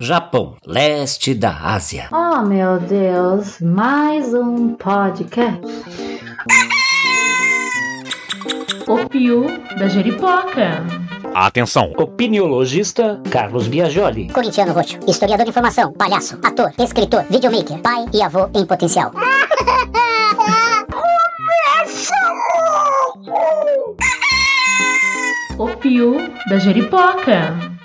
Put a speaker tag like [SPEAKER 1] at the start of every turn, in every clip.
[SPEAKER 1] Japão, leste da Ásia.
[SPEAKER 2] Oh meu Deus, mais um podcast.
[SPEAKER 3] O Piu da Jeripoca.
[SPEAKER 4] Atenção!
[SPEAKER 5] Opiniologista Carlos Biagioli.
[SPEAKER 6] Corintiano Roxo, historiador de informação, palhaço, ator, escritor, videomaker, pai e avô em potencial.
[SPEAKER 3] O Piu da Jeripoca.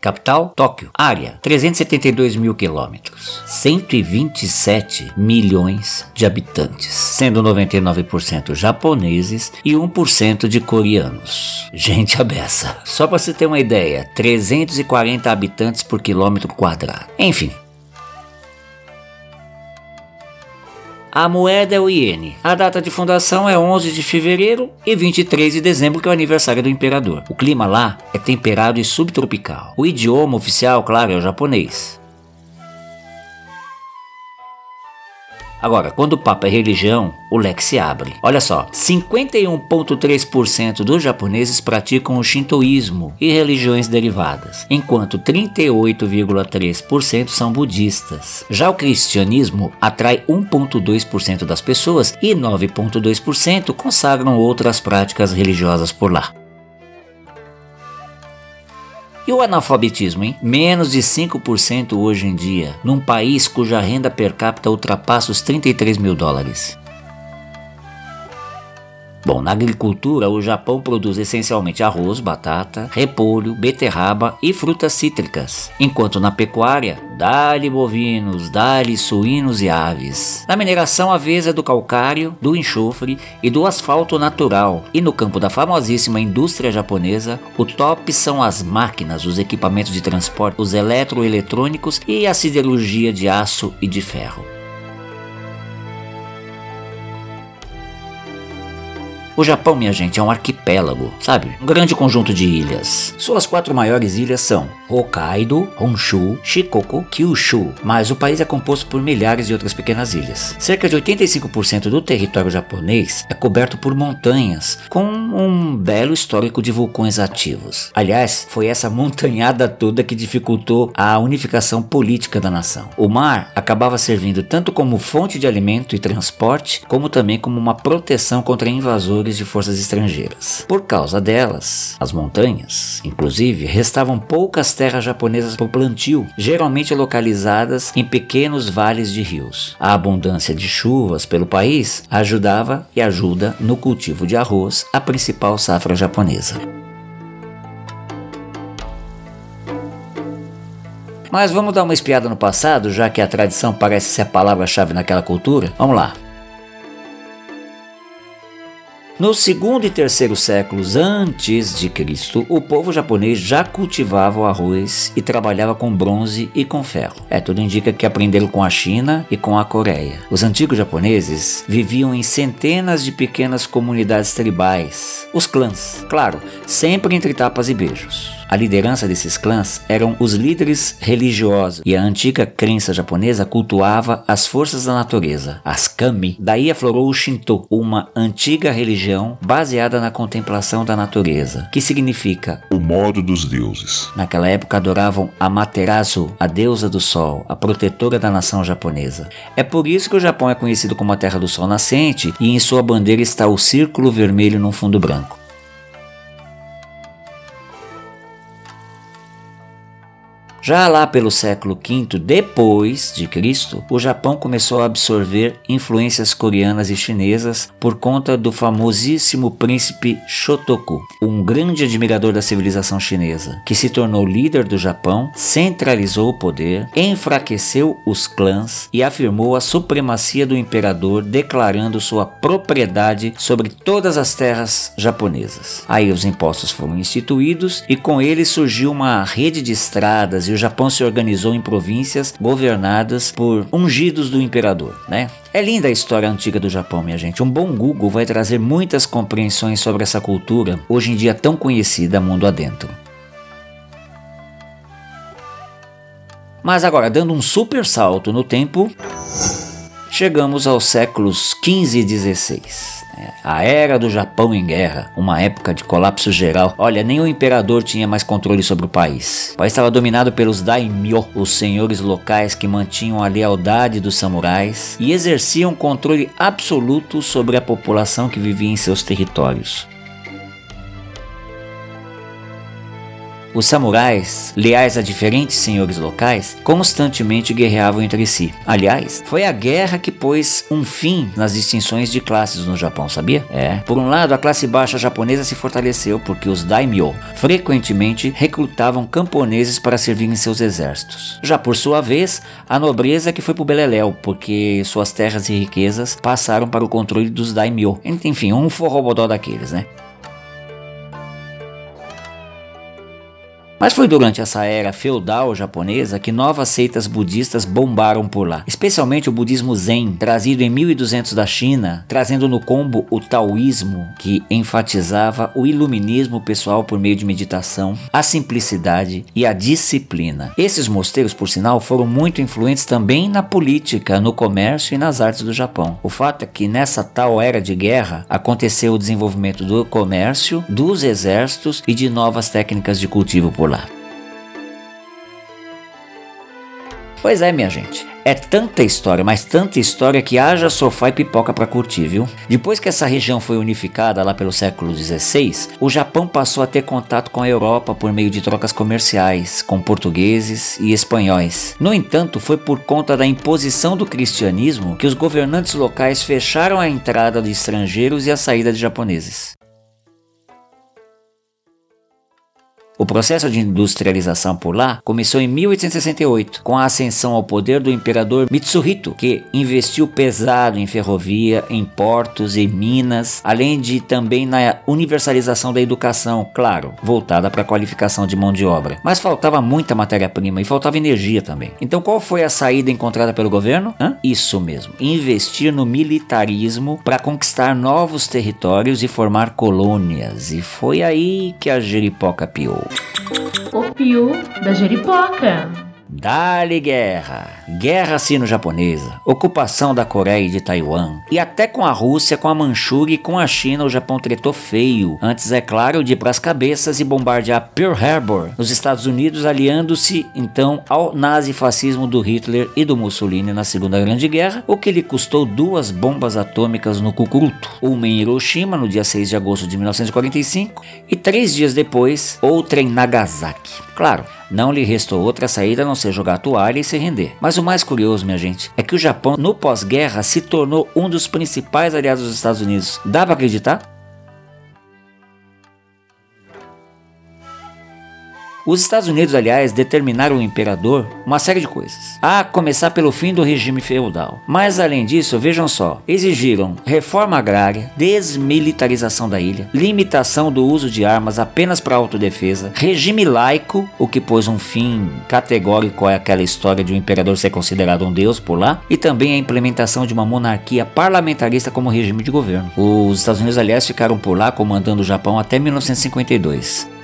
[SPEAKER 1] Capital, Tóquio. Área, 372 mil quilômetros. 127 milhões de habitantes, sendo 99% japoneses e 1% de coreanos. Gente abessa. Só para você ter uma ideia, 340 habitantes por quilômetro quadrado. Enfim, A moeda é o iene. A data de fundação é 11 de fevereiro e 23 de dezembro, que é o aniversário do imperador. O clima lá é temperado e subtropical. O idioma oficial, claro, é o japonês. Agora, quando o papo é religião, o leque se abre. Olha só, 51,3% dos japoneses praticam o shintoísmo e religiões derivadas, enquanto 38,3% são budistas. Já o cristianismo atrai 1,2% das pessoas e 9,2% consagram outras práticas religiosas por lá. E o analfabetismo, hein? Menos de 5% hoje em dia, num país cuja renda per capita ultrapassa os 33 mil dólares. Bom, na agricultura, o Japão produz essencialmente arroz, batata, repolho, beterraba e frutas cítricas, enquanto na pecuária, dá-lhe bovinos, dá-lhe suínos e aves. Na mineração, a vez é do calcário, do enxofre e do asfalto natural. E no campo da famosíssima indústria japonesa, o top são as máquinas, os equipamentos de transporte, os eletroeletrônicos e a siderurgia de aço e de ferro. O Japão, minha gente, é um arquipélago, sabe? Um grande conjunto de ilhas. Suas quatro maiores ilhas são Hokkaido, Honshu, Shikoku, Kyushu, mas o país é composto por milhares de outras pequenas ilhas. Cerca de 85% do território japonês é coberto por montanhas, com um belo histórico de vulcões ativos. Aliás, foi essa montanhada toda que dificultou a unificação política da nação. O mar acabava servindo tanto como fonte de alimento e transporte, como também como uma proteção contra invasores de forças estrangeiras. Por causa delas, as montanhas, inclusive, restavam poucas terras japonesas para o plantio, geralmente localizadas em pequenos vales de rios. A abundância de chuvas pelo país ajudava e ajuda no cultivo de arroz, a principal safra japonesa. Mas vamos dar uma espiada no passado, já que a tradição parece ser a palavra-chave naquela cultura? Vamos lá. No segundo e terceiro séculos antes de Cristo, o povo japonês já cultivava o arroz e trabalhava com bronze e com ferro. É, tudo indica que aprenderam com a China e com a Coreia. Os antigos japoneses viviam em centenas de pequenas comunidades tribais, os clãs, claro, sempre entre tapas e beijos. A liderança desses clãs eram os líderes religiosos e a antiga crença japonesa cultuava as forças da natureza, as kami. Daí aflorou o Shinto, uma antiga religião baseada na contemplação da natureza, que significa
[SPEAKER 7] o modo dos deuses.
[SPEAKER 1] Naquela época adoravam Amaterasu, a deusa do sol, a protetora da nação japonesa. É por isso que o Japão é conhecido como a terra do sol nascente e em sua bandeira está o círculo vermelho num fundo branco. Já lá pelo século V depois de Cristo, o Japão começou a absorver influências coreanas e chinesas por conta do famosíssimo príncipe Shotoku, um grande admirador da civilização chinesa, que se tornou líder do Japão, centralizou o poder, enfraqueceu os clãs e afirmou a supremacia do imperador, declarando sua propriedade sobre todas as terras japonesas. Aí os impostos foram instituídos e com eles surgiu uma rede de estradas e o Japão se organizou em províncias governadas por ungidos do imperador, né? É linda a história antiga do Japão, minha gente. Um bom Google vai trazer muitas compreensões sobre essa cultura, hoje em dia tão conhecida mundo adentro. Mas agora, dando um super salto no tempo, chegamos aos séculos 15 e 16. A era do Japão em guerra, uma época de colapso geral. Olha, nem o imperador tinha mais controle sobre o país. O país estava dominado pelos daimyo, os senhores locais que mantinham a lealdade dos samurais e exerciam controle absoluto sobre a população que vivia em seus territórios. Os samurais, leais a diferentes senhores locais, constantemente guerreavam entre si. Aliás, foi a guerra que pôs um fim nas distinções de classes no Japão, sabia? É. Por um lado, a classe baixa japonesa se fortaleceu porque os daimyo frequentemente recrutavam camponeses para servir em seus exércitos. Já por sua vez, a nobreza que foi pro beleléu, porque suas terras e riquezas passaram para o controle dos daimyo. Enfim, um forrobodó daqueles, né? Mas foi durante essa era feudal japonesa que novas seitas budistas bombaram por lá, especialmente o budismo Zen, trazido em 1200 da China, trazendo no combo o taoísmo, que enfatizava o iluminismo pessoal por meio de meditação, a simplicidade e a disciplina. Esses mosteiros, por sinal, foram muito influentes também na política, no comércio e nas artes do Japão. O fato é que nessa tal era de guerra aconteceu o desenvolvimento do comércio, dos exércitos e de novas técnicas de cultivo por lá. Pois é, minha gente. É tanta história, mas tanta história que haja sofá e pipoca para curtir, viu? Depois que essa região foi unificada lá pelo século XVI, o Japão passou a ter contato com a Europa por meio de trocas comerciais com portugueses e espanhóis. No entanto, foi por conta da imposição do cristianismo que os governantes locais fecharam a entrada de estrangeiros e a saída de japoneses. O processo de industrialização por lá começou em 1868, com a ascensão ao poder do imperador Mitsuhito, que investiu pesado em ferrovia, em portos e minas, além de também na universalização da educação, claro, voltada para a qualificação de mão de obra. Mas faltava muita matéria-prima e faltava energia também. Então qual foi a saída encontrada pelo governo? Hã? Isso mesmo, investir no militarismo para conquistar novos territórios e formar colônias. E foi aí que a jeripoca piou.
[SPEAKER 3] O Piu da Jeripoca.
[SPEAKER 1] Dali guerra, guerra sino-japonesa, ocupação da Coreia e de Taiwan, e até com a Rússia, com a Manchúria e com a China o Japão tretou feio, antes é claro de ir pras cabeças e bombardear Pearl Harbor, nos Estados Unidos aliando-se então ao nazifascismo do Hitler e do Mussolini na Segunda Grande Guerra, o que lhe custou duas bombas atômicas no Cucuruto, uma em Hiroshima no dia 6 de agosto de 1945 e três dias depois outra em Nagasaki. Claro, não lhe restou outra saída a não ser jogar a toalha e se render. Mas o mais curioso, minha gente, é que o Japão, no pós-guerra, se tornou um dos principais aliados dos Estados Unidos. Dá pra acreditar? Os Estados Unidos, aliás, determinaram ao imperador uma série de coisas. A começar pelo fim do regime feudal. Mas além disso, vejam só, exigiram reforma agrária, desmilitarização da ilha, limitação do uso de armas apenas para autodefesa, regime laico, o que pôs um fim categórico àquela história de um imperador ser considerado um deus por lá, e também a implementação de uma monarquia parlamentarista como regime de governo. Os Estados Unidos, aliás, ficaram por lá comandando o Japão até 1952.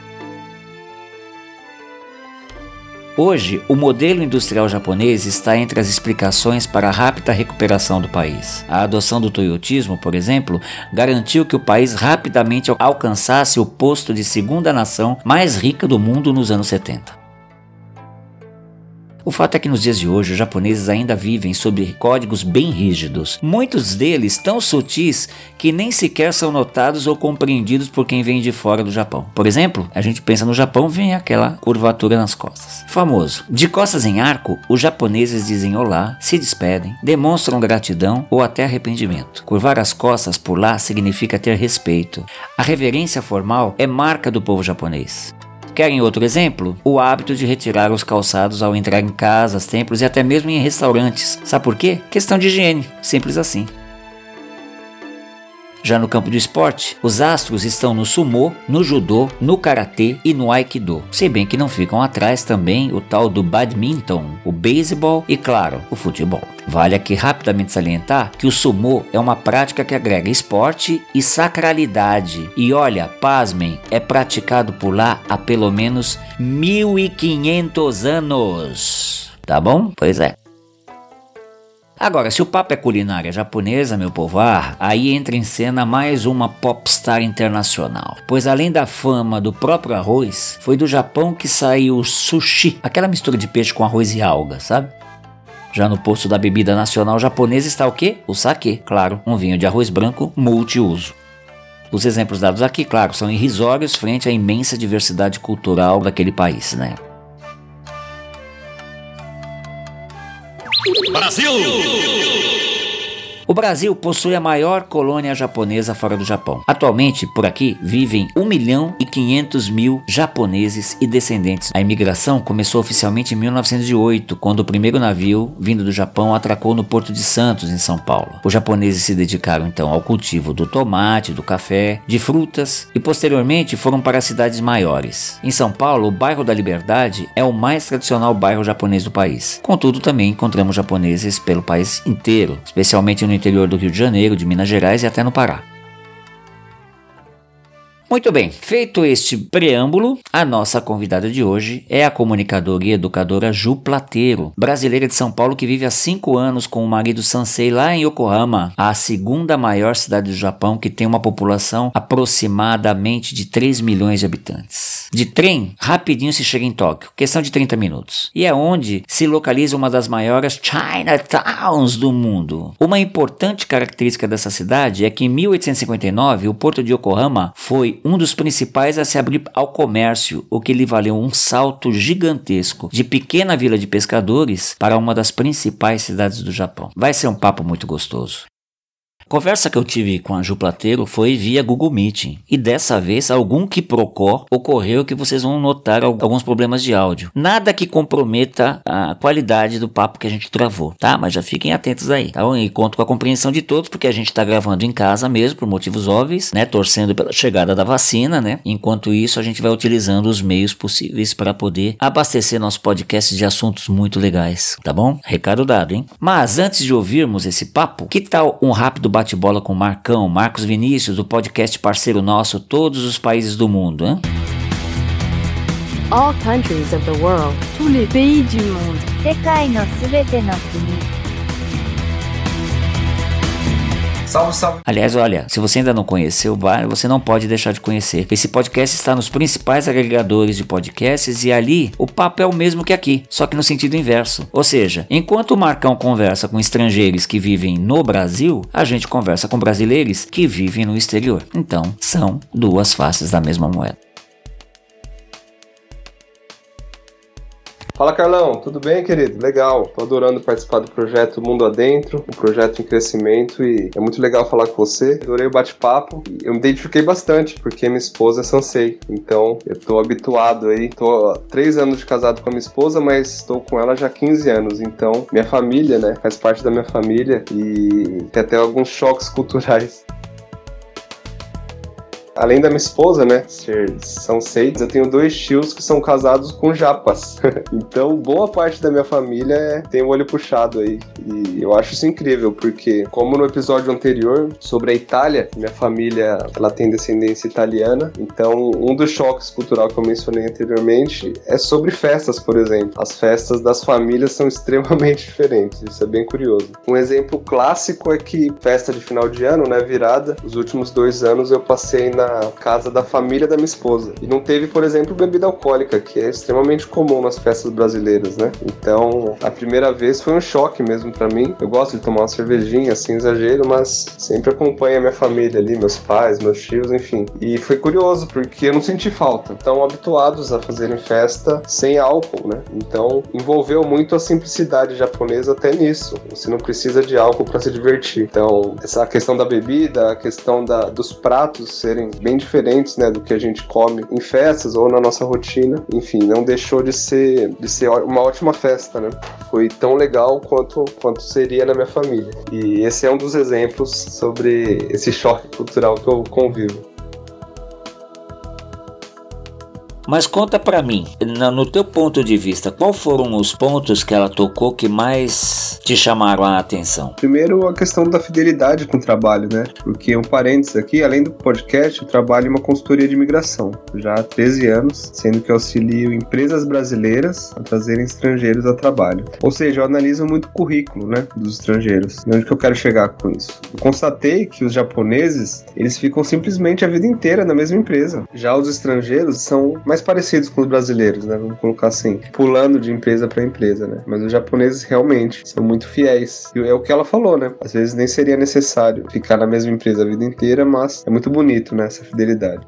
[SPEAKER 1] Hoje, o modelo industrial japonês está entre as explicações para a rápida recuperação do país. A adoção do toyotismo, por exemplo, garantiu que o país rapidamente alcançasse o posto de segunda nação mais rica do mundo nos anos 70. O fato é que nos dias de hoje os japoneses ainda vivem sob códigos bem rígidos, muitos deles tão sutis que nem sequer são notados ou compreendidos por quem vem de fora do Japão. Por exemplo, a gente pensa no Japão, vem aquela curvatura nas costas. Famoso. De costas em arco, os japoneses dizem olá, se despedem, demonstram gratidão ou até arrependimento. Curvar as costas por lá significa ter respeito. A reverência formal é marca do povo japonês. Querem outro exemplo? O hábito de retirar os calçados ao entrar em casas, templos e até mesmo em restaurantes. Sabe por quê? Questão de higiene. Simples assim. Já no campo do esporte, os astros estão no sumô, no judô, no karatê e no aikido. Se bem que não ficam atrás também o tal do badminton, o beisebol e, claro, o futebol. Vale aqui rapidamente salientar que o sumô é uma prática que agrega esporte e sacralidade. E olha, pasmem, é praticado por lá há pelo menos 1500 anos. Tá bom? Pois é. Agora, se o papo é culinária japonesa, meu povar, aí entra em cena mais uma popstar internacional. Pois além da fama do próprio arroz, foi do Japão que saiu o sushi, aquela mistura de peixe com arroz e alga, sabe? Já no posto da bebida nacional japonesa está o quê? O sake, claro, um vinho de arroz branco multiuso. Os exemplos dados aqui, claro, são irrisórios frente à imensa diversidade cultural daquele país, né?
[SPEAKER 7] Brasil!
[SPEAKER 1] O Brasil possui a maior colônia japonesa fora do Japão. Atualmente, por aqui, vivem 1 milhão e 500 mil japoneses e descendentes. A imigração começou oficialmente em 1908, quando o primeiro navio vindo do Japão atracou no Porto de Santos, em São Paulo. Os japoneses se dedicaram então ao cultivo do tomate, do café, de frutas e posteriormente foram para cidades maiores. Em São Paulo, o bairro da Liberdade é o mais tradicional bairro japonês do país. Contudo, também encontramos japoneses pelo país inteiro, especialmente no interior do Rio de Janeiro, de Minas Gerais e até no Pará. Muito bem, feito este preâmbulo, a nossa convidada de hoje é a comunicadora e educadora Ju Plateiro, brasileira de São Paulo que vive há cinco anos com o marido Sansei lá em Yokohama, a segunda maior cidade do Japão que tem uma população aproximadamente de 3 milhões de habitantes. De trem, rapidinho se chega em Tóquio, questão de 30 minutos. E é onde se localiza uma das maiores Chinatowns do mundo. Uma importante característica dessa cidade é que em 1859 o porto de Yokohama foi um dos principais a se abrir ao comércio, o que lhe valeu um salto gigantesco de pequena vila de pescadores para uma das principais cidades do Japão. Vai ser um papo muito gostoso. Conversa que eu tive com a Ju Plateiro foi via Google Meeting. E dessa vez, algum que procó ocorreu que vocês vão notar alguns problemas de áudio. Nada que comprometa a qualidade do papo que a gente travou, tá? Mas já fiquem atentos aí, tá? E conto com a compreensão de todos, porque a gente tá gravando em casa mesmo, por motivos óbvios, né? Torcendo pela chegada da vacina, né? Enquanto isso, a gente vai utilizando os meios possíveis para poder abastecer nosso podcast de assuntos muito legais, tá bom? Recado dado, hein? Mas antes de ouvirmos esse papo, que tal um rápido bate-bola com Marcão, Marcos Vinícius, do podcast parceiro nosso, todos os países do mundo, hein?
[SPEAKER 4] All countries of the world.
[SPEAKER 8] Tous les pays du monde.
[SPEAKER 9] 世界のすべての国
[SPEAKER 10] Salve, salve.
[SPEAKER 1] Aliás, olha, se você ainda não conheceu, vai, você não pode deixar de conhecer. Esse podcast está nos principais agregadores de podcasts e ali o papo é o mesmo que aqui, só que no sentido inverso. Ou seja, enquanto o Marcão conversa com estrangeiros que vivem no Brasil, a gente conversa com brasileiros que vivem no exterior. Então, são duas faces da mesma moeda.
[SPEAKER 10] Fala Carlão, tudo bem, querido? Legal, tô adorando participar do projeto Mundo Adentro, um projeto em crescimento e é muito legal falar com você. Adorei o bate-papo. Eu me identifiquei bastante porque minha esposa é Sansei, então eu tô habituado aí. Tô há três anos de casado com a minha esposa, mas estou com ela já há 15 anos, então minha família, né, faz parte da minha família e tem até alguns choques culturais. Além da minha esposa, né, ser, são seis, eu tenho dois tios que são casados com japas. então, boa parte da minha família é, tem o olho puxado aí. E eu acho isso incrível, porque, como no episódio anterior sobre a Itália, minha família ela tem descendência italiana. Então, um dos choques cultural que eu mencionei anteriormente é sobre festas, por exemplo. As festas das famílias são extremamente diferentes. Isso é bem curioso. Um exemplo clássico é que festa de final de ano, né, virada, os últimos dois anos eu passei na casa da família da minha esposa. E não teve, por exemplo, bebida alcoólica, que é extremamente comum nas festas brasileiras, né? Então, a primeira vez foi um choque mesmo para mim. Eu gosto de tomar uma cervejinha, assim, exagero, mas sempre acompanho a minha família ali, meus pais, meus tios, enfim. E foi curioso, porque eu não senti falta. Estão habituados a fazerem festa sem álcool, né? Então, envolveu muito a simplicidade japonesa até nisso. Você não precisa de álcool para se divertir. Então, essa questão da bebida, a questão da, dos pratos serem bem diferentes, né, do que a gente come em festas ou na nossa rotina. Enfim, não deixou de ser de ser uma ótima festa, né? Foi tão legal quanto quanto seria na minha família. E esse é um dos exemplos sobre esse choque cultural que eu convivo.
[SPEAKER 1] Mas conta pra mim, no teu ponto de vista, qual foram os pontos que ela tocou que mais te chamaram a atenção?
[SPEAKER 10] Primeiro, a questão da fidelidade com o trabalho, né? Porque um parênteses aqui, além do podcast, eu trabalho em uma consultoria de imigração já há 13 anos, sendo que auxilio empresas brasileiras a trazerem estrangeiros ao trabalho. Ou seja, eu analiso muito o currículo, né, dos estrangeiros. E onde que eu quero chegar com isso? Eu constatei que os japoneses, eles ficam simplesmente a vida inteira na mesma empresa. Já os estrangeiros são mais parecidos com os brasileiros, né? Vamos colocar assim, pulando de empresa para empresa, né? Mas os japoneses realmente são muito fiéis. E é o que ela falou, né? Às vezes nem seria necessário ficar na mesma empresa a vida inteira, mas é muito bonito, né? Essa fidelidade.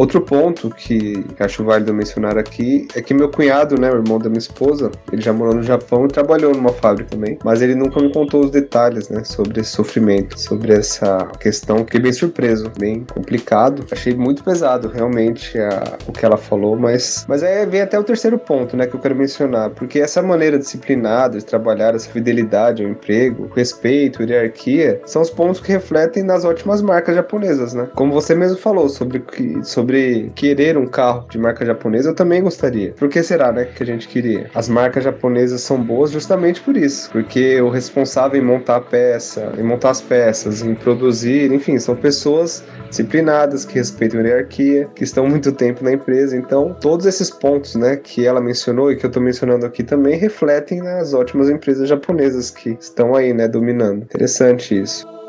[SPEAKER 10] Outro ponto que acho válido mencionar aqui é que meu cunhado, né, o irmão da minha esposa, ele já morou no Japão e trabalhou numa fábrica também, mas ele nunca me contou os detalhes, né, sobre esse sofrimento, sobre essa questão. Fiquei bem surpreso, bem complicado. Achei muito pesado, realmente, a- o que ela falou, mas, mas aí vem até o terceiro ponto, né, que eu quero mencionar, porque essa maneira disciplinada de trabalhar, essa fidelidade ao emprego, respeito, hierarquia, são os pontos que refletem nas ótimas marcas japonesas, né? Como você mesmo falou sobre que sobre querer um carro de marca japonesa, eu também gostaria. Por que será, né, que a gente queria? As marcas japonesas são boas justamente por isso, porque o responsável em montar a peça, em montar as peças, em produzir, enfim, são pessoas disciplinadas, que respeitam a hierarquia, que estão muito tempo na empresa. Então, todos esses pontos, né, que ela mencionou e que eu tô mencionando aqui também refletem nas ótimas empresas japonesas que estão aí, né, dominando. Interessante isso.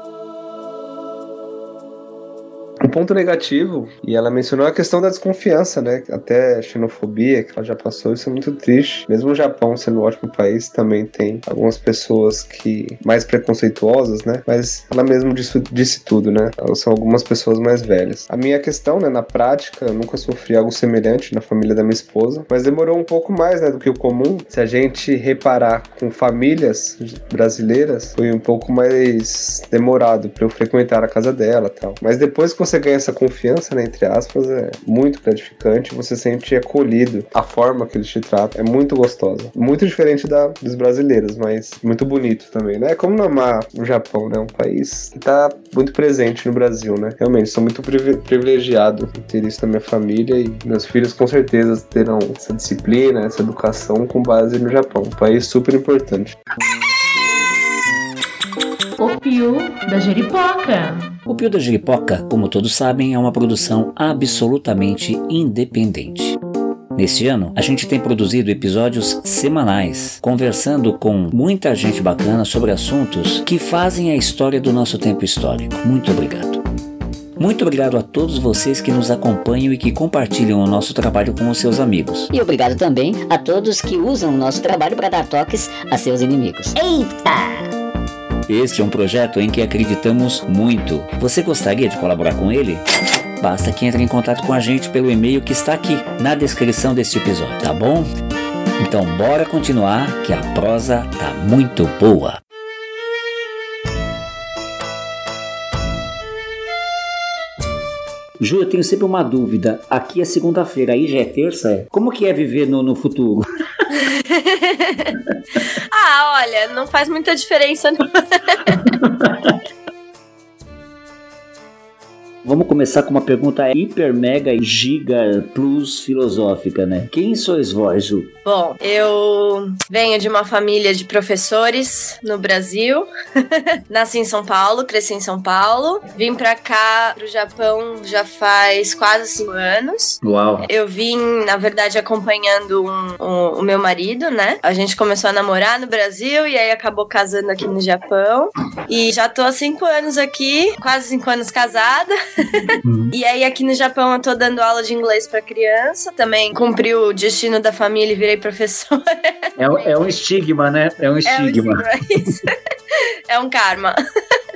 [SPEAKER 10] Ponto negativo, e ela mencionou a questão da desconfiança, né? Até xenofobia, que ela já passou, isso é muito triste. Mesmo o Japão sendo um ótimo país, também tem algumas pessoas que mais preconceituosas, né? Mas ela mesmo disse, disse tudo, né? São algumas pessoas mais velhas. A minha questão, né, na prática, eu nunca sofri algo semelhante na família da minha esposa, mas demorou um pouco mais, né, do que o comum. Se a gente reparar com famílias brasileiras, foi um pouco mais demorado para eu frequentar a casa dela, tal. Mas depois que você ganha essa confiança, né, entre aspas, é muito gratificante, você se sente acolhido. A forma que eles te tratam é muito gostosa. Muito diferente da dos brasileiros, mas muito bonito também, né? É como amar o Japão, né? Um país que tá muito presente no Brasil, né? Realmente, sou muito privi- privilegiado em ter isso na minha família e meus filhos com certeza terão essa disciplina, essa educação com base no Japão. Um país super importante.
[SPEAKER 3] O Pio da Jeripoca.
[SPEAKER 1] O Pio da Jiripoca, como todos sabem, é uma produção absolutamente independente. Neste ano, a gente tem produzido episódios semanais, conversando com muita gente bacana sobre assuntos que fazem a história do nosso tempo histórico. Muito obrigado. Muito obrigado a todos vocês que nos acompanham e que compartilham o nosso trabalho com os seus amigos.
[SPEAKER 6] E obrigado também a todos que usam o nosso trabalho para dar toques a seus inimigos.
[SPEAKER 1] Este é um projeto em que acreditamos muito. Você gostaria de colaborar com ele? Basta que entre em contato com a gente pelo e-mail que está aqui na descrição deste episódio, tá bom? Então bora continuar que a prosa tá muito boa. Ju, eu tenho sempre uma dúvida. Aqui é segunda-feira, aí já é terça? Como que é viver no, no futuro?
[SPEAKER 4] ah, olha, não faz muita diferença não.
[SPEAKER 1] Vamos começar com uma pergunta hiper, mega, giga, plus filosófica, né? Quem sois vós, Ju?
[SPEAKER 4] Bom, eu venho de uma família de professores no Brasil. Nasci em São Paulo, cresci em São Paulo. Vim pra cá, pro Japão, já faz quase cinco anos.
[SPEAKER 1] Uau.
[SPEAKER 4] Eu vim, na verdade, acompanhando um- um- o meu marido, né? A gente começou a namorar no Brasil e aí acabou casando aqui no Japão. E já tô há cinco anos aqui, quase cinco anos casada. E aí aqui no Japão eu tô dando aula de inglês pra criança. Também cumpri o destino da família e virei professora.
[SPEAKER 1] É, um- é um estigma, né? É um
[SPEAKER 4] É um
[SPEAKER 1] estigma.
[SPEAKER 4] estigma. É um karma.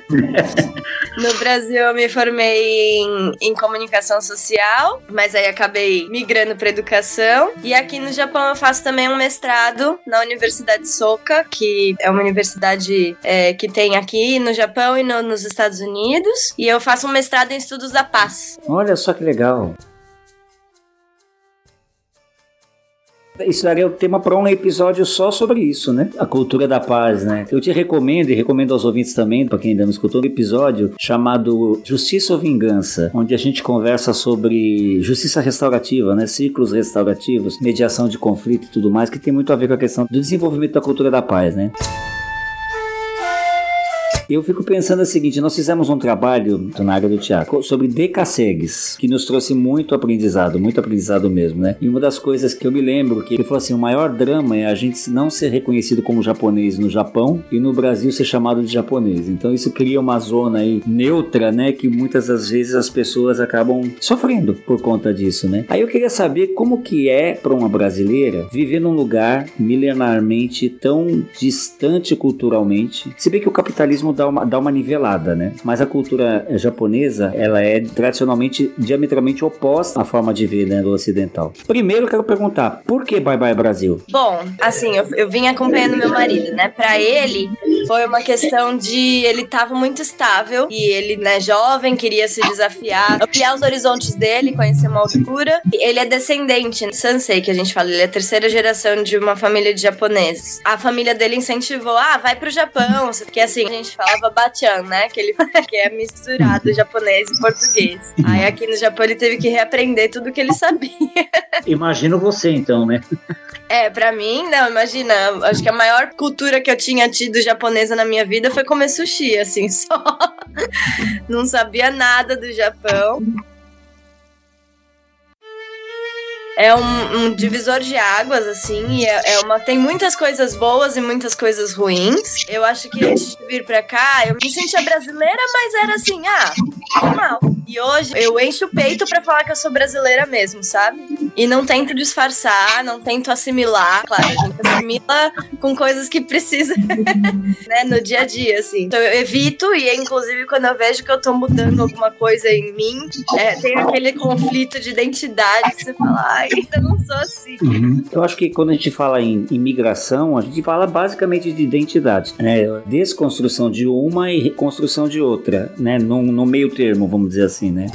[SPEAKER 4] No Brasil eu me formei em, em comunicação social, mas aí acabei migrando para educação. E aqui no Japão eu faço também um mestrado na Universidade Soka, que é uma universidade é, que tem aqui no Japão e no- nos Estados Unidos. E eu faço um mestrado em estudos da paz.
[SPEAKER 1] Olha só que legal. Isso daria o tema para um episódio só sobre isso, né? A cultura da paz, né? Eu te recomendo e recomendo aos ouvintes também, para quem ainda não escutou, um episódio chamado Justiça ou Vingança, onde a gente conversa sobre justiça restaurativa, né? Ciclos restaurativos, mediação de conflito e tudo mais, que tem muito a ver com a questão do desenvolvimento da cultura da paz, né? Eu fico pensando o seguinte: nós fizemos um trabalho na área do teatro sobre decassegues, que nos trouxe muito aprendizado, muito aprendizado mesmo, né? E uma das coisas que eu me lembro que ele falou assim: o maior drama é a gente não ser reconhecido como japonês no Japão e no Brasil ser chamado de japonês. Então isso cria uma zona aí neutra, né? Que muitas das vezes as pessoas acabam sofrendo por conta disso, né? Aí eu queria saber como que é para uma brasileira viver num lugar milenarmente tão distante culturalmente. Se bem que o capitalismo dá uma, dá uma nivelada, né? Mas a cultura japonesa, ela é tradicionalmente diametralmente oposta à forma de ver né, do ocidental. Primeiro, eu quero perguntar, por que Bye Bye Brasil?
[SPEAKER 4] Bom, assim, eu, eu vim acompanhando meu marido, né? Pra ele, foi uma questão de ele tava muito estável e ele, né, jovem, queria se desafiar, ampliar os horizontes dele, conhecer uma altura. Ele é descendente, Sansei, que a gente fala, ele é a terceira geração de uma família de japoneses. A família dele incentivou, ah, vai pro Japão, porque assim, a gente falava bachan, né, que ele que é misturado japonês e português. Aí aqui no Japão ele teve que reaprender tudo que ele sabia.
[SPEAKER 1] Imagino você então, né?
[SPEAKER 4] É, pra mim, não, imagina. Acho que a maior cultura que eu tinha tido japonesa na minha vida foi comer sushi, assim, só. Não sabia nada do Japão. É um, um divisor de águas, assim, é, é uma. Tem muitas coisas boas e muitas coisas ruins. Eu acho que antes de vir pra cá, eu me sentia brasileira, mas era assim, ah, normal. E hoje eu encho o peito pra falar que eu sou brasileira mesmo, sabe? E não tento disfarçar, não tento assimilar. Claro, a gente assimila com coisas que precisa, né, no dia a dia, assim. Então eu evito, e inclusive quando eu vejo que eu tô mudando alguma coisa em mim, é, tem aquele conflito de identidade você fala, não sou assim.
[SPEAKER 1] Uhum. Eu acho que quando a gente fala em imigração, a gente fala basicamente de identidade, né? Desconstrução de uma e reconstrução de outra, né? No, no meio termo, vamos dizer assim, né?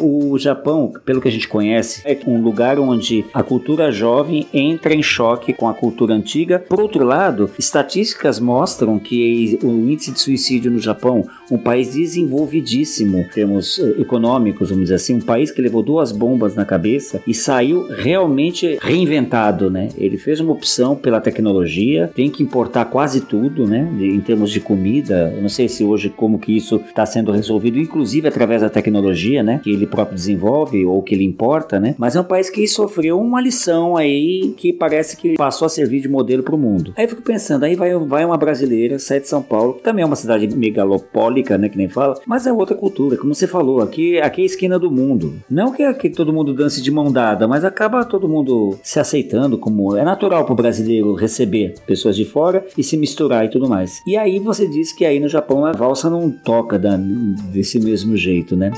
[SPEAKER 1] O Japão, pelo que a gente conhece, é um lugar onde a cultura jovem entra em choque com a cultura antiga. Por outro lado, estatísticas mostram que o índice de suicídio no Japão, um país desenvolvidíssimo em termos eh, econômicos, vamos dizer assim, um país que levou duas bombas na cabeça e saiu realmente reinventado, né? Ele fez uma opção pela tecnologia, tem que importar quase tudo, né? Em termos de comida, eu não sei se hoje como que isso está sendo resolvido, inclusive através da tecnologia, né? Que ele próprio desenvolve ou que ele importa, né? Mas é um país que sofreu uma lição aí que parece que passou a servir de modelo para o mundo. Aí eu fico pensando, aí vai, vai uma brasileira, sai de São Paulo, que também é uma cidade megalopólica, né? Que nem fala, mas é outra cultura, como você falou, aqui, aqui é a esquina do mundo. Não que aqui todo mundo dance de mão dada, mas acaba todo mundo se aceitando como é natural para o brasileiro receber pessoas de fora e se misturar e tudo mais. E aí você diz que aí no Japão a valsa não toca da, desse mesmo jeito, né?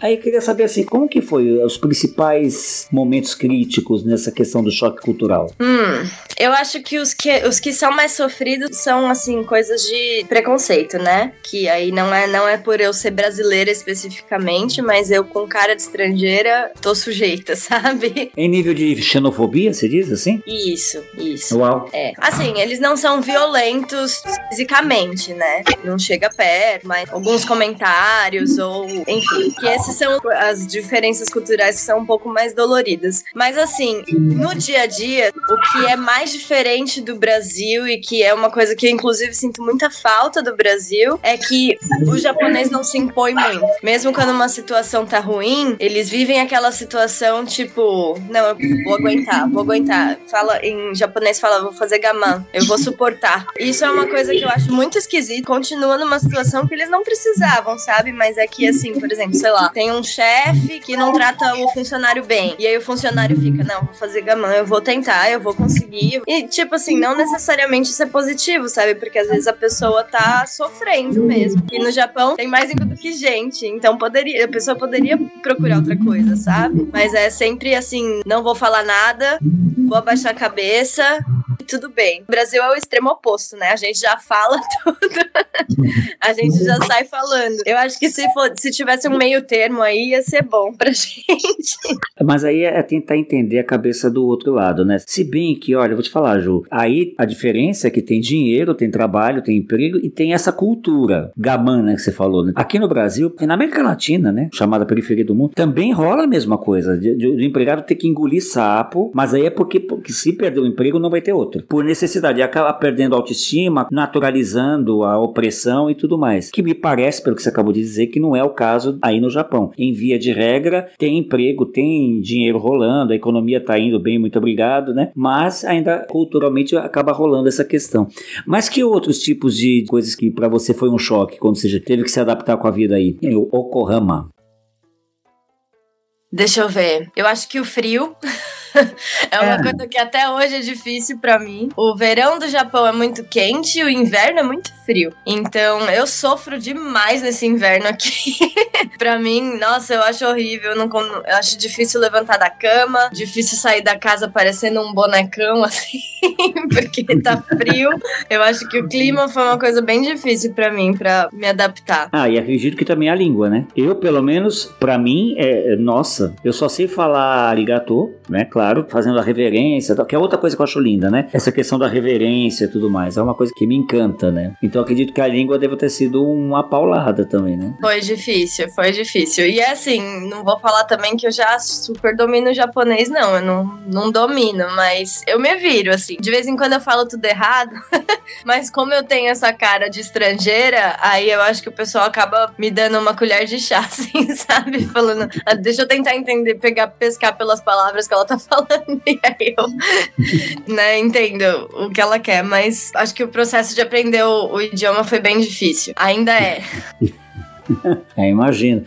[SPEAKER 1] Aí eu queria saber assim, como que foi os principais momentos críticos nessa questão do choque cultural?
[SPEAKER 4] Hum, eu acho que os que, os que são mais sofridos são, assim, coisas de preconceito, né? Que aí não é, não é por eu ser brasileira especificamente, mas eu com cara de estrangeira tô sujeita, sabe?
[SPEAKER 1] Em nível de xenofobia, você diz assim?
[SPEAKER 4] Isso, isso.
[SPEAKER 1] Uau.
[SPEAKER 4] É. Assim, eles não são violentos fisicamente, né? Não chega perto, mas alguns comentários ou, enfim, que esses são as diferenças culturais que são um pouco mais doloridas. Mas assim, no dia a dia, o que é mais diferente do Brasil e que é uma coisa que eu inclusive sinto muita falta do Brasil é que o japonês não se impõe muito. Mesmo quando uma situação tá ruim, eles vivem aquela situação tipo, não, eu vou aguentar, vou aguentar. Fala em japonês fala, vou fazer gaman, eu vou suportar. Isso é uma coisa que eu acho muito esquisito. Continua numa situação que eles não precisavam, sabe? Mas é que assim, por exemplo, sei lá, tem um chefe que não trata o funcionário bem. E aí o funcionário fica, não, vou fazer gamão, eu vou tentar, eu vou conseguir. E, tipo assim, não necessariamente isso é positivo, sabe? Porque às vezes a pessoa tá sofrendo mesmo. E no Japão tem mais do que gente. Então poderia, a pessoa poderia procurar outra coisa, sabe? Mas é sempre assim, não vou falar nada, vou abaixar a cabeça tudo bem. O Brasil é o extremo oposto, né? A gente já fala tudo. a gente já sai falando. Eu acho que se, for, se tivesse um meio termo aí, ia ser bom pra gente.
[SPEAKER 1] Mas aí é tentar entender a cabeça do outro lado, né? Se bem que, olha, vou te falar, Ju, aí a diferença é que tem dinheiro, tem trabalho, tem emprego e tem essa cultura gamana que você falou, né? Aqui no Brasil, e na América Latina, né? Chamada periferia do mundo, também rola a mesma coisa. De, de, do empregado ter que engolir sapo, mas aí é porque, porque se perder o emprego não vai ter outro. Por necessidade, e acaba perdendo autoestima, naturalizando a opressão e tudo mais. Que me parece, pelo que você acabou de dizer, que não é o caso aí no Japão. Em via de regra, tem emprego, tem dinheiro rolando, a economia tá indo bem, muito obrigado, né? Mas ainda culturalmente acaba rolando essa questão. Mas que outros tipos de coisas que para você foi um choque quando você teve que se adaptar com a vida aí? O Okohama.
[SPEAKER 4] Deixa eu ver. Eu acho que o frio é uma
[SPEAKER 1] É.
[SPEAKER 4] coisa que até hoje é difícil pra mim. O verão do Japão é muito quente e o inverno é muito frio. Então eu sofro demais nesse inverno aqui. pra mim, nossa, eu acho horrível. Eu, não, eu acho difícil levantar da cama, difícil sair da casa parecendo um bonecão assim, porque tá frio. Eu acho que o clima foi uma coisa bem difícil pra mim, pra me adaptar.
[SPEAKER 1] Ah, e acredito que também a língua, né? Eu, pelo menos, pra mim, é, é- nossa, eu só sei falar arigato, né? Claro, fazendo a reverência, que é outra coisa que eu acho linda, né? Essa questão da reverência e tudo mais, é uma coisa que me encanta, né? Então acredito que a língua deve ter sido uma paulada também, né?
[SPEAKER 4] Foi difícil, foi difícil. E assim, não vou falar também que eu já super domino japonês, não. Eu não, não domino, mas eu me viro, assim. De vez em quando eu falo tudo errado, mas como eu tenho essa cara de estrangeira, aí eu acho que o pessoal acaba me dando uma colher de chá, assim, sabe? Falando, "Ah, deixa eu tentar entender, pegar, pescar pelas palavras que ela tá falando. E aí eu, né, entendo o que ela quer, mas acho que o processo de aprender o, o idioma foi bem difícil. Ainda é.
[SPEAKER 1] É, imagino.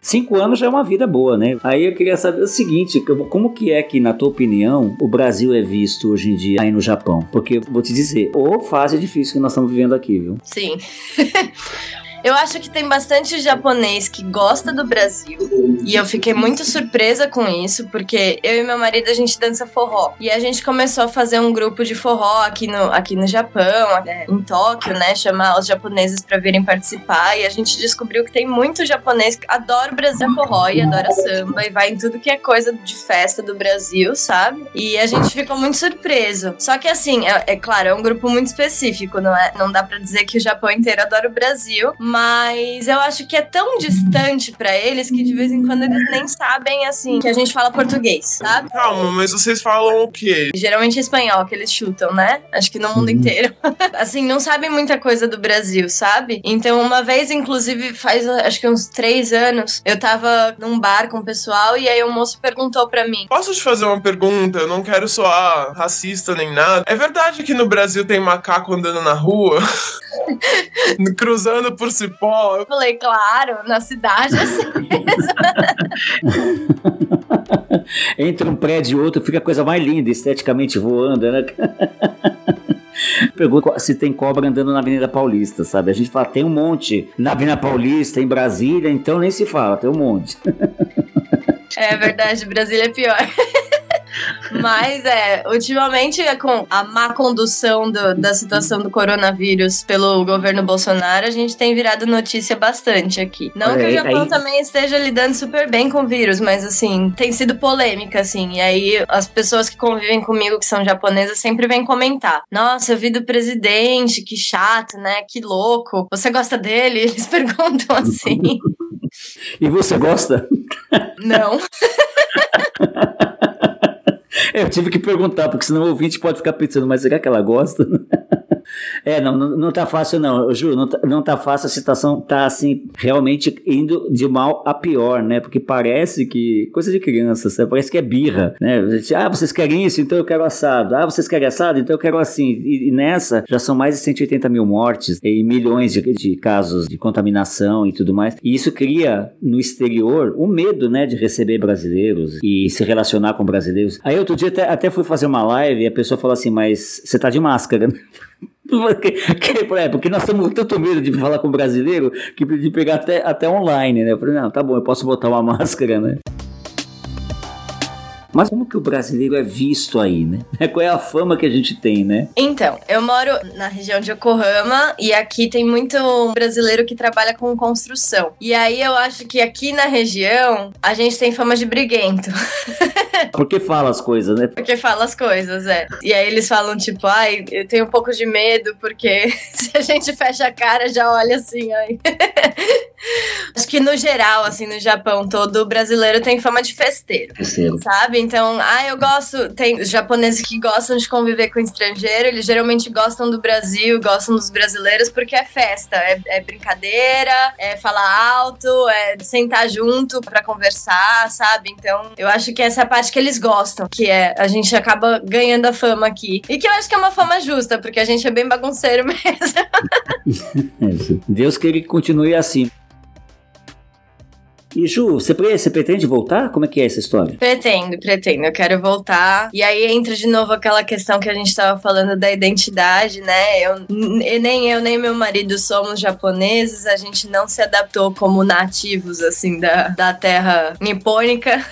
[SPEAKER 1] Cinco anos já é uma vida boa, né? Aí eu queria saber o seguinte, como que é que, na tua opinião, o Brasil é visto hoje em dia aí no Japão? Porque, vou te dizer, ô fase difícil que nós estamos vivendo aqui, viu?
[SPEAKER 4] Sim. Eu acho que tem bastante japonês que gosta do Brasil. E eu fiquei muito surpresa com isso, porque eu e meu marido a gente dança forró. E a gente começou a fazer um grupo de forró aqui no, aqui no Japão, né, em Tóquio, né? Chamar os japoneses pra virem participar. E a gente descobriu que tem muito japonês que adora o Brasil forró e adora samba e vai em tudo que é coisa de festa do Brasil, sabe? E a gente ficou muito surpreso. Só que assim, é, é claro, é um grupo muito específico, não é? Não dá pra dizer que o Japão inteiro adora o Brasil, mas eu acho que é tão distante pra eles que de vez em quando eles nem sabem assim que a gente fala português, sabe?
[SPEAKER 8] Calma, mas vocês falam o quê?
[SPEAKER 4] Geralmente é espanhol que eles chutam, né? Acho que no mundo inteiro. assim, não sabem muita coisa do Brasil, sabe? Então, uma vez, inclusive, faz acho que uns três anos, eu tava num bar com o pessoal e aí o moço perguntou pra mim:
[SPEAKER 8] Posso te fazer uma pergunta? Eu não quero soar racista nem nada. É verdade que no Brasil tem macaco andando na rua? Cruzando por cipó?
[SPEAKER 4] Eu falei, claro, na cidade assim mesmo.
[SPEAKER 1] Entre um prédio e outro fica a coisa mais linda, esteticamente voando, né? Pergunta se tem cobra andando na Avenida Paulista, sabe? A gente fala, tem um monte na Avenida Paulista, em Brasília, então nem se fala, tem um monte.
[SPEAKER 4] É verdade, Brasília é pior. Mas é, ultimamente é com a má condução do- da situação do coronavírus pelo governo Bolsonaro, a gente tem virado notícia bastante aqui. Não que o Japão
[SPEAKER 1] aí-
[SPEAKER 4] também esteja lidando super bem com o vírus, mas assim, tem sido polêmica, assim. E aí as pessoas que convivem comigo, que são japonesas, sempre vêm comentar. Nossa, eu vi do presidente, que chato, né? Que louco. Você gosta dele? Eles perguntam assim.
[SPEAKER 1] E você gosta?
[SPEAKER 4] Não.
[SPEAKER 1] Eu tive que perguntar, porque senão o ouvinte pode ficar pensando, mas será que ela gosta? É, não, não, não tá fácil não, Ju, não tá, não tá fácil, a situação tá assim, realmente indo de mal a pior, né? Porque parece que, coisa de criança, sabe? parece que é birra, né? Ah, vocês querem isso, então eu quero assado. Ah, vocês querem assado, então eu quero assim. E, e nessa, já são mais de 180 mil mortes e milhões de, de casos de contaminação e tudo mais. E isso cria no exterior um medo, né, de receber brasileiros e se relacionar com brasileiros. Aí outro dia até, até fui fazer uma live e a pessoa falou assim, mas você tá de máscara, né? É, porque nós estamos com tanto medo de falar com brasileiro que de pegar até, até online, né? Eu falei, não, tá bom, eu posso botar uma máscara, né? Mas como que o brasileiro é visto aí, né? Qual é a fama que a gente tem, né?
[SPEAKER 4] Então, eu moro na região de Yokohama e aqui tem muito brasileiro que trabalha com construção. E aí eu acho que aqui na região a gente tem fama de briguento.
[SPEAKER 1] Porque fala as coisas, né?
[SPEAKER 4] Porque fala as coisas, é. E aí eles falam, tipo, ai, eu tenho um pouco de medo, porque se a gente fecha a cara, já olha assim, ai. Acho que no geral, assim, no Japão todo, brasileiro tem fama de festeiro.
[SPEAKER 1] Festeiro.
[SPEAKER 4] Sabe? Então, ah, eu gosto. Tem os japoneses que gostam de conviver com estrangeiro, eles geralmente gostam do Brasil, gostam dos brasileiros, porque é festa, é, é brincadeira, é falar alto, é sentar junto pra conversar, sabe? Então, eu acho que essa é a parte que eles gostam, que é a gente acaba ganhando a fama aqui. E que eu acho que é uma fama justa, porque a gente é bem bagunceiro mesmo.
[SPEAKER 1] Deus que ele continue assim. E Ju, você, você pretende voltar? Como é que é essa história?
[SPEAKER 4] Pretendo, pretendo. Eu quero voltar. E aí entra de novo aquela questão que a gente tava falando da identidade, né? Eu, nem eu, nem meu marido somos japoneses. A gente não se adaptou como nativos, assim, da, da terra nipônica.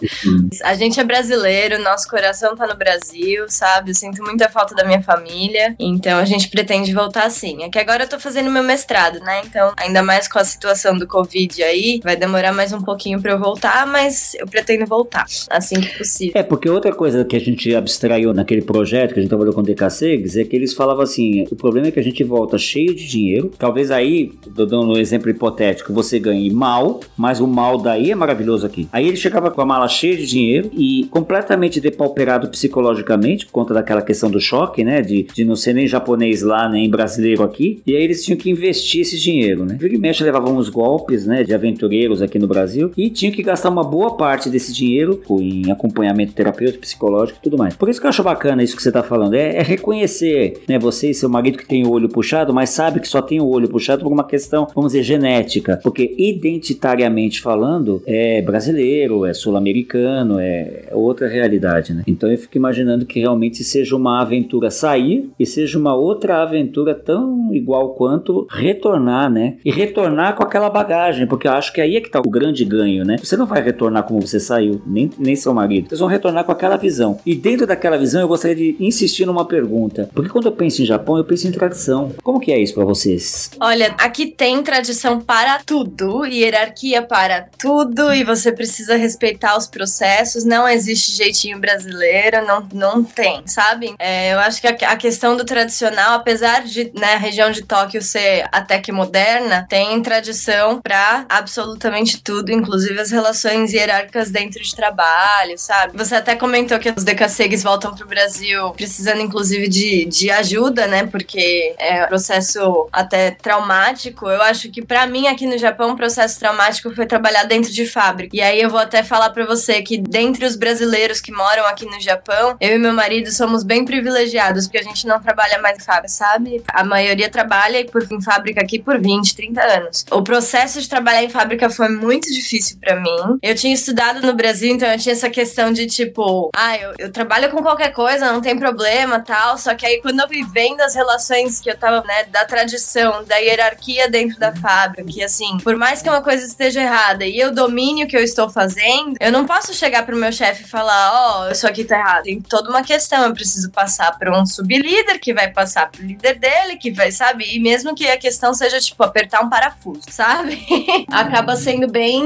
[SPEAKER 4] a gente é brasileiro, nosso coração tá no Brasil, sabe? Eu sinto muita falta da minha família. Então a gente pretende voltar sim. É que agora eu tô fazendo meu mestrado, né? Então, ainda mais com a situação do Covid aí, vai demorar mais um pouquinho pra eu voltar, mas eu pretendo voltar assim que possível.
[SPEAKER 1] É, porque outra coisa que a gente abstraiu naquele projeto que a gente trabalhou com o DKCEGS é que eles falavam assim: o problema é que a gente volta cheio de dinheiro. Talvez aí, dando um exemplo hipotético, você ganhe mal, mas o mal daí é maravilhoso aqui. Aí ele chegava com a mala cheia de dinheiro e completamente depauperado psicologicamente, por conta daquela questão do choque, né? De, de não ser nem japonês lá, nem brasileiro aqui. E aí eles tinham que investir esse dinheiro, né? Vira e mexe levavam uns golpes, né? De aventureiros aqui no Brasil e tinha que gastar uma boa parte desse dinheiro em acompanhamento terapêutico, psicológico e tudo mais. Por isso que eu acho bacana isso que você tá falando, é, é reconhecer, né? Você e seu marido que tem o olho puxado, mas sabe que só tem o olho puxado por uma questão, vamos dizer, genética. Porque identitariamente falando, é brasileiro, é sul-americano, é outra realidade, né? Então eu fico imaginando que realmente seja uma aventura sair e seja uma outra aventura tão igual quanto retornar, né? E retornar com aquela bagagem, porque eu acho que aí é que tá o grande ganho, né? Você não vai retornar como você saiu, nem, nem seu marido. Vocês vão retornar com aquela visão. E dentro daquela visão eu gostaria de insistir numa pergunta. Porque quando eu penso em Japão, eu penso em tradição. Como que é isso pra vocês?
[SPEAKER 4] Olha, aqui tem tradição para tudo, hierarquia para tudo, e você precisa respeitar os processos. Não existe jeitinho brasileiro, não, não tem, sabe? É, eu acho que a, a questão do tradicional, apesar de né, a região de Tóquio ser até que moderna, tem tradição para absolutamente tudo, inclusive as relações hierárquicas dentro de trabalho, sabe? Você até comentou que os decassegues voltam pro Brasil precisando, inclusive, de, de ajuda, né? Porque é um processo até traumático. Eu acho que para mim aqui no Japão, o processo traumático foi trabalhar dentro de fábrica. E aí eu vou até falar para você que dentre os brasileiros que moram aqui no Japão, eu e meu marido somos bem privilegiados, porque a gente não trabalha mais em fábrica, sabe? A maioria trabalha em fábrica aqui por 20, 30 anos. O processo de trabalhar em fábrica foi muito difícil para mim. Eu tinha estudado no Brasil, então eu tinha essa questão de tipo, ah, eu, eu trabalho com qualquer coisa, não tem problema, tal. Só que aí quando eu fui vendo as relações que eu tava, né, da tradição, da hierarquia dentro da fábrica, que assim, por mais que uma coisa esteja errada e eu domine o que eu estou fazendo, eu não posso chegar pro meu chefe e falar, ó, oh, isso aqui tá errado. Tem toda uma questão, eu preciso passar para um sublíder que vai passar pro líder dele, que vai, sabe? E mesmo que a questão seja tipo apertar um parafuso, sabe? Acaba sendo bem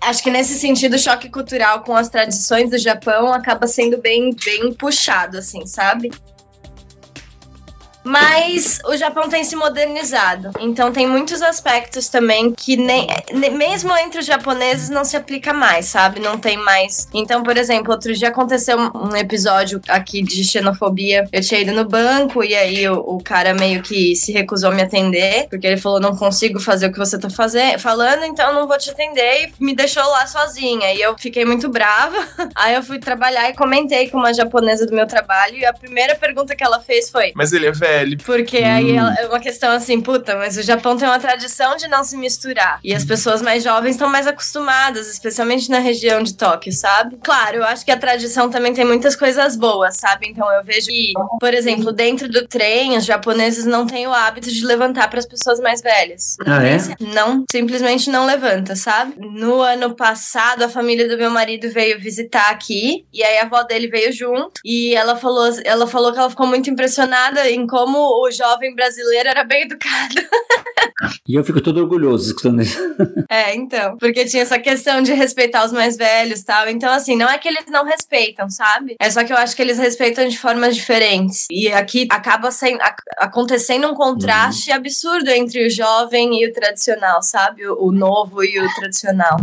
[SPEAKER 4] Acho que nesse sentido, o choque cultural com as tradições do Japão acaba sendo bem, bem puxado, assim, sabe? Mas o Japão tem se modernizado. Então tem muitos aspectos também que nem, ne- mesmo entre os japoneses não se aplica mais, sabe? Não tem mais. Então, por exemplo, outro dia aconteceu um episódio aqui de xenofobia. Eu tinha ido no banco e aí o, o cara meio que se recusou a me atender, porque ele falou: não consigo fazer o que você tá fazendo, falando, então não vou te atender. E me deixou lá sozinha. E eu fiquei muito brava. Aí eu fui trabalhar e comentei com uma japonesa do meu trabalho. E a primeira pergunta que ela fez foi:
[SPEAKER 8] Mas ele é velho?
[SPEAKER 4] Velho. Porque hum. aí é uma questão assim, puta, mas o Japão tem uma tradição de não se misturar. E as pessoas mais jovens estão mais acostumadas, especialmente na região de Tóquio, sabe? Claro, eu acho que a tradição também tem muitas coisas boas, sabe? Então eu vejo que, por exemplo, dentro do trem, os japoneses não têm o hábito de levantar para as pessoas mais velhas.
[SPEAKER 1] Ah, é?
[SPEAKER 4] Não, simplesmente não levanta, sabe? No ano passado, a família do meu marido veio visitar aqui e aí a avó dele veio junto e ela falou, ela falou que ela ficou muito impressionada em como o jovem brasileiro era bem educado.
[SPEAKER 1] E eu fico todo orgulhoso escutando isso.
[SPEAKER 4] É, então. Porque tinha essa questão de respeitar os mais velhos e tal. Então, assim, não é que eles não respeitam, sabe? É só que eu acho que eles respeitam de formas diferentes. E aqui acaba sendo, acontecendo um contraste uhum. absurdo entre o jovem e o tradicional, sabe? O, o novo e o tradicional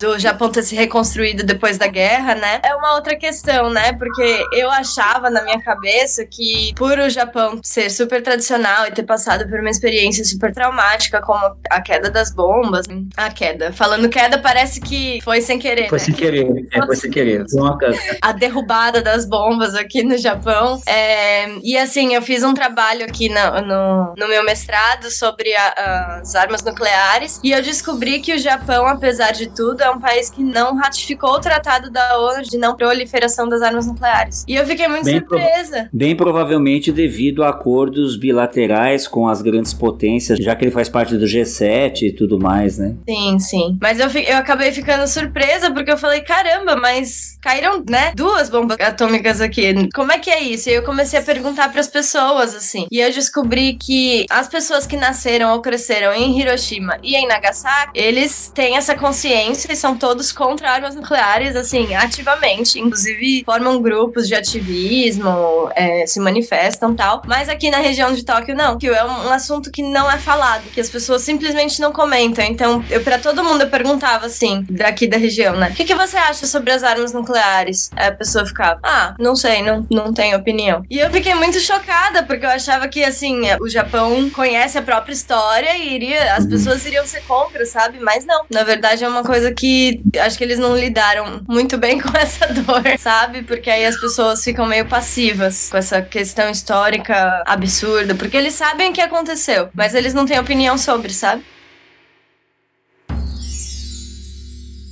[SPEAKER 4] do Japão ter se reconstruído depois da guerra, né? É uma outra questão, né? Porque eu achava na minha cabeça que por o Japão ser super tradicional e ter passado por uma experiência super traumática, como a queda das bombas, a queda. Falando queda, parece que foi sem querer.
[SPEAKER 1] Foi né? sem querer, é, foi sem querer.
[SPEAKER 4] a derrubada das bombas aqui no Japão. É... E assim, eu fiz um trabalho aqui no, no, no meu mestrado sobre a, as armas nucleares e eu descobri que o Japão, apesar de tudo, é um país que não ratificou o tratado da ONU de não proliferação das armas nucleares. E eu fiquei muito bem surpresa.
[SPEAKER 1] bem provavelmente devido a acordos bilaterais com as grandes potências, já que ele faz parte do G7 e tudo mais, né?
[SPEAKER 4] Sim, sim. Mas eu, eu acabei ficando surpresa porque eu falei, caramba, mas caíram, né, duas bombas atômicas aqui. Como é que é isso? E eu comecei a perguntar para as pessoas, assim. E eu descobri que as pessoas que nasceram ou cresceram em Hiroshima e em Nagasaki, eles têm essa consciência são todos contra armas nucleares, assim, ativamente. Inclusive, formam grupos de ativismo, é, se manifestam tal. Mas aqui na região de Tóquio, não. Que é um, um assunto que não é falado, que as pessoas simplesmente não comentam. Então, eu para todo mundo eu perguntava assim, daqui da região, né? O que, que você acha sobre as armas nucleares? Aí a pessoa ficava, ah, não sei, não, não tenho opinião. E eu fiquei muito chocada, porque eu achava que, assim, o Japão conhece a própria história e iria, as uhum. pessoas iriam ser contra, sabe? Mas não. Na verdade, é uma coisa que acho que eles não lidaram muito bem com essa dor, sabe? Porque aí as pessoas ficam meio passivas com essa questão histórica absurda, porque eles sabem o que aconteceu, mas eles não têm opinião sobre, sabe?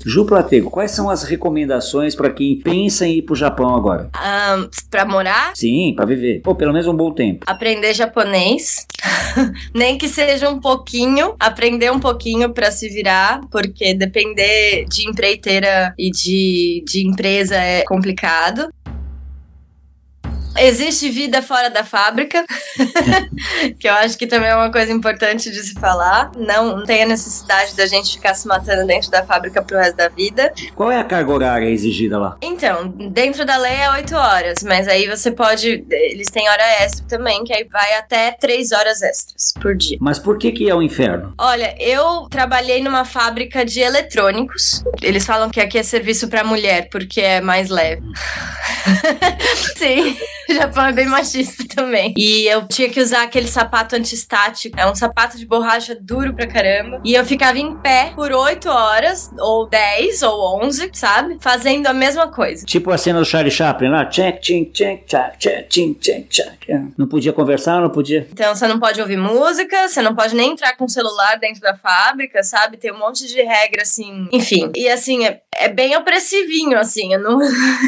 [SPEAKER 1] Ju Platego, quais são as recomendações para quem pensa em ir pro Japão agora?
[SPEAKER 4] Um, para morar?
[SPEAKER 1] Sim, para viver. Ou pelo menos um bom tempo.
[SPEAKER 4] Aprender japonês. Nem que seja um pouquinho, aprender um pouquinho para se virar, porque depender de empreiteira e de, de empresa é complicado. Existe vida fora da fábrica, que eu acho que também é uma coisa importante de se falar. Não tem a necessidade da gente ficar se matando dentro da fábrica pro resto da vida.
[SPEAKER 1] Qual é a carga horária exigida lá?
[SPEAKER 4] Então, dentro da lei é 8 horas, mas aí você pode. Eles têm hora extra também, que aí vai até 3 horas extras por dia.
[SPEAKER 1] Mas por que, que é o um inferno?
[SPEAKER 4] Olha, eu trabalhei numa fábrica de eletrônicos. Eles falam que aqui é serviço para mulher, porque é mais leve. Sim. O Japão é bem machista também. E eu tinha que usar aquele sapato antistático. É um sapato de borracha duro pra caramba. E eu ficava em pé por 8 horas, ou 10, ou 11, sabe? Fazendo a mesma coisa.
[SPEAKER 1] Tipo a cena do Charlie Chaplin lá. Check, check, check, check, check, check. Não podia conversar, não podia.
[SPEAKER 4] Então você não pode ouvir música, você não pode nem entrar com o celular dentro da fábrica, sabe? Tem um monte de regra, assim. Enfim. E assim, é, é bem opressivinho, assim. Eu não.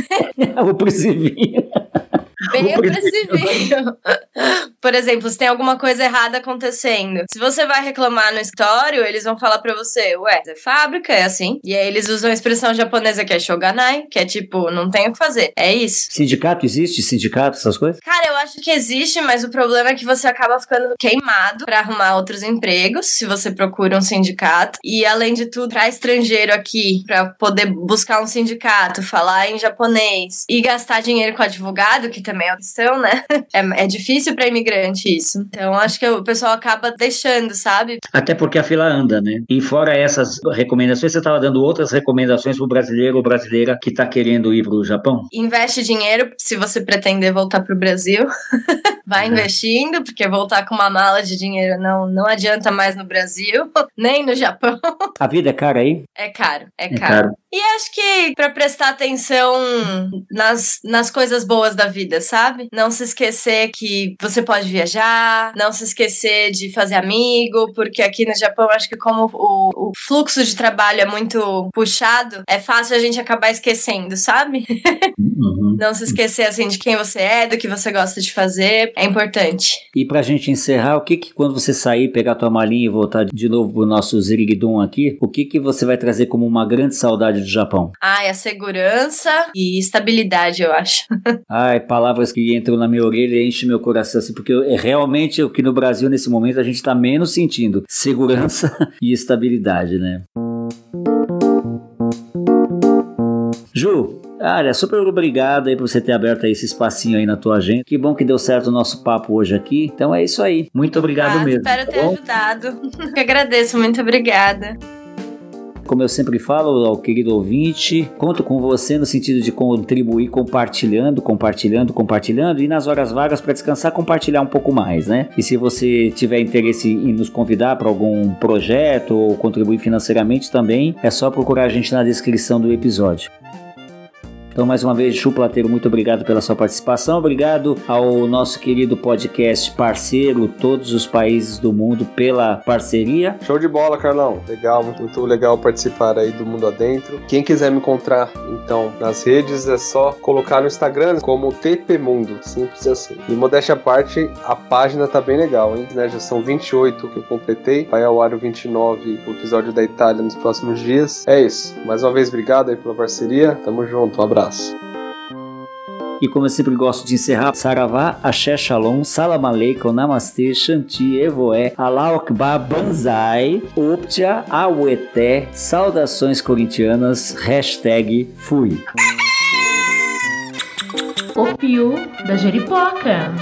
[SPEAKER 1] opressivinho.
[SPEAKER 4] Bem opressivinho. Por exemplo, se tem alguma coisa errada acontecendo, se você vai reclamar no escritório, eles vão falar pra você, ué, é fábrica, é assim. E aí eles usam a expressão japonesa que é shoganai, que é tipo, não tem o que fazer. É isso.
[SPEAKER 1] Sindicato existe? Sindicato, essas coisas?
[SPEAKER 4] Cara, eu acho que existe, mas o problema é que você acaba ficando queimado para arrumar outros empregos, se você procura um sindicato. E além de tudo, pra estrangeiro aqui, pra poder buscar um sindicato, falar em japonês e gastar dinheiro com advogado, que também é opção, né? É, é difícil para imigrante isso. Então acho que o pessoal acaba deixando, sabe?
[SPEAKER 1] Até porque a fila anda, né? E fora essas recomendações, você estava dando outras recomendações pro brasileiro ou brasileira que está querendo ir pro Japão?
[SPEAKER 4] Investe dinheiro se você pretender voltar pro Brasil. Vai uhum. investindo, porque voltar com uma mala de dinheiro não, não adianta mais no Brasil, nem no Japão.
[SPEAKER 1] A vida é cara aí?
[SPEAKER 4] É caro, é, é caro. caro. E acho que para prestar atenção nas, nas coisas boas da vida, sabe? Não se esquecer que você pode viajar, não se esquecer de fazer amigo, porque aqui no Japão acho que como o, o fluxo de trabalho é muito puxado, é fácil a gente acabar esquecendo, sabe?
[SPEAKER 1] Uhum.
[SPEAKER 4] não se esquecer assim de quem você é, do que você gosta de fazer, é importante.
[SPEAKER 1] E pra gente encerrar, o que que quando você sair, pegar tua malinha e voltar de novo pro nosso Ziriguidum aqui, o que que você vai trazer como uma grande saudade do Japão?
[SPEAKER 4] Ai, a segurança e estabilidade, eu acho.
[SPEAKER 1] Ai, palavras que entram na minha orelha e enchem meu coração, assim, porque é realmente o que no Brasil, nesse momento, a gente tá menos sentindo segurança e estabilidade, né? Ju, Olha, super obrigado aí por você ter aberto esse espacinho aí na tua agenda. Que bom que deu certo o nosso papo hoje aqui. Então é isso aí. Muito obrigado
[SPEAKER 4] Ah,
[SPEAKER 1] mesmo.
[SPEAKER 4] espero
[SPEAKER 1] tá
[SPEAKER 4] ter
[SPEAKER 1] bom?
[SPEAKER 4] ajudado. Eu agradeço, muito obrigada.
[SPEAKER 1] Como eu sempre falo ao querido ouvinte, conto com você no sentido de contribuir compartilhando, compartilhando, compartilhando e nas horas vagas para descansar compartilhar um pouco mais, né? E se você tiver interesse em nos convidar para algum projeto ou contribuir financeiramente também, é só procurar a gente na descrição do episódio. Então, mais uma vez, Chu Plateiro, muito obrigado pela sua participação. Obrigado ao nosso querido podcast parceiro, todos os países do mundo, pela parceria.
[SPEAKER 10] Show de bola, Carlão. Legal, muito, muito legal participar aí do Mundo Adentro. Quem quiser me encontrar, então, nas redes, é só colocar no Instagram como TP Mundo, simples assim. E modéstia à parte, a página tá bem legal, hein? Né? Já são 28 que eu completei. Vai ao ar o 29, o episódio da Itália nos próximos dias. É isso. Mais uma vez, obrigado aí pela parceria. Tamo junto, um abraço.
[SPEAKER 1] E como eu sempre gosto de encerrar, Saravá, Axé Shalom, Salam Aleikum, Namastê, Shanti, Evoé, Allah Akbar, Banzai, Optia, Aueté, saudações corintianas, hashtag fui.
[SPEAKER 3] O Pio da Jeripoca.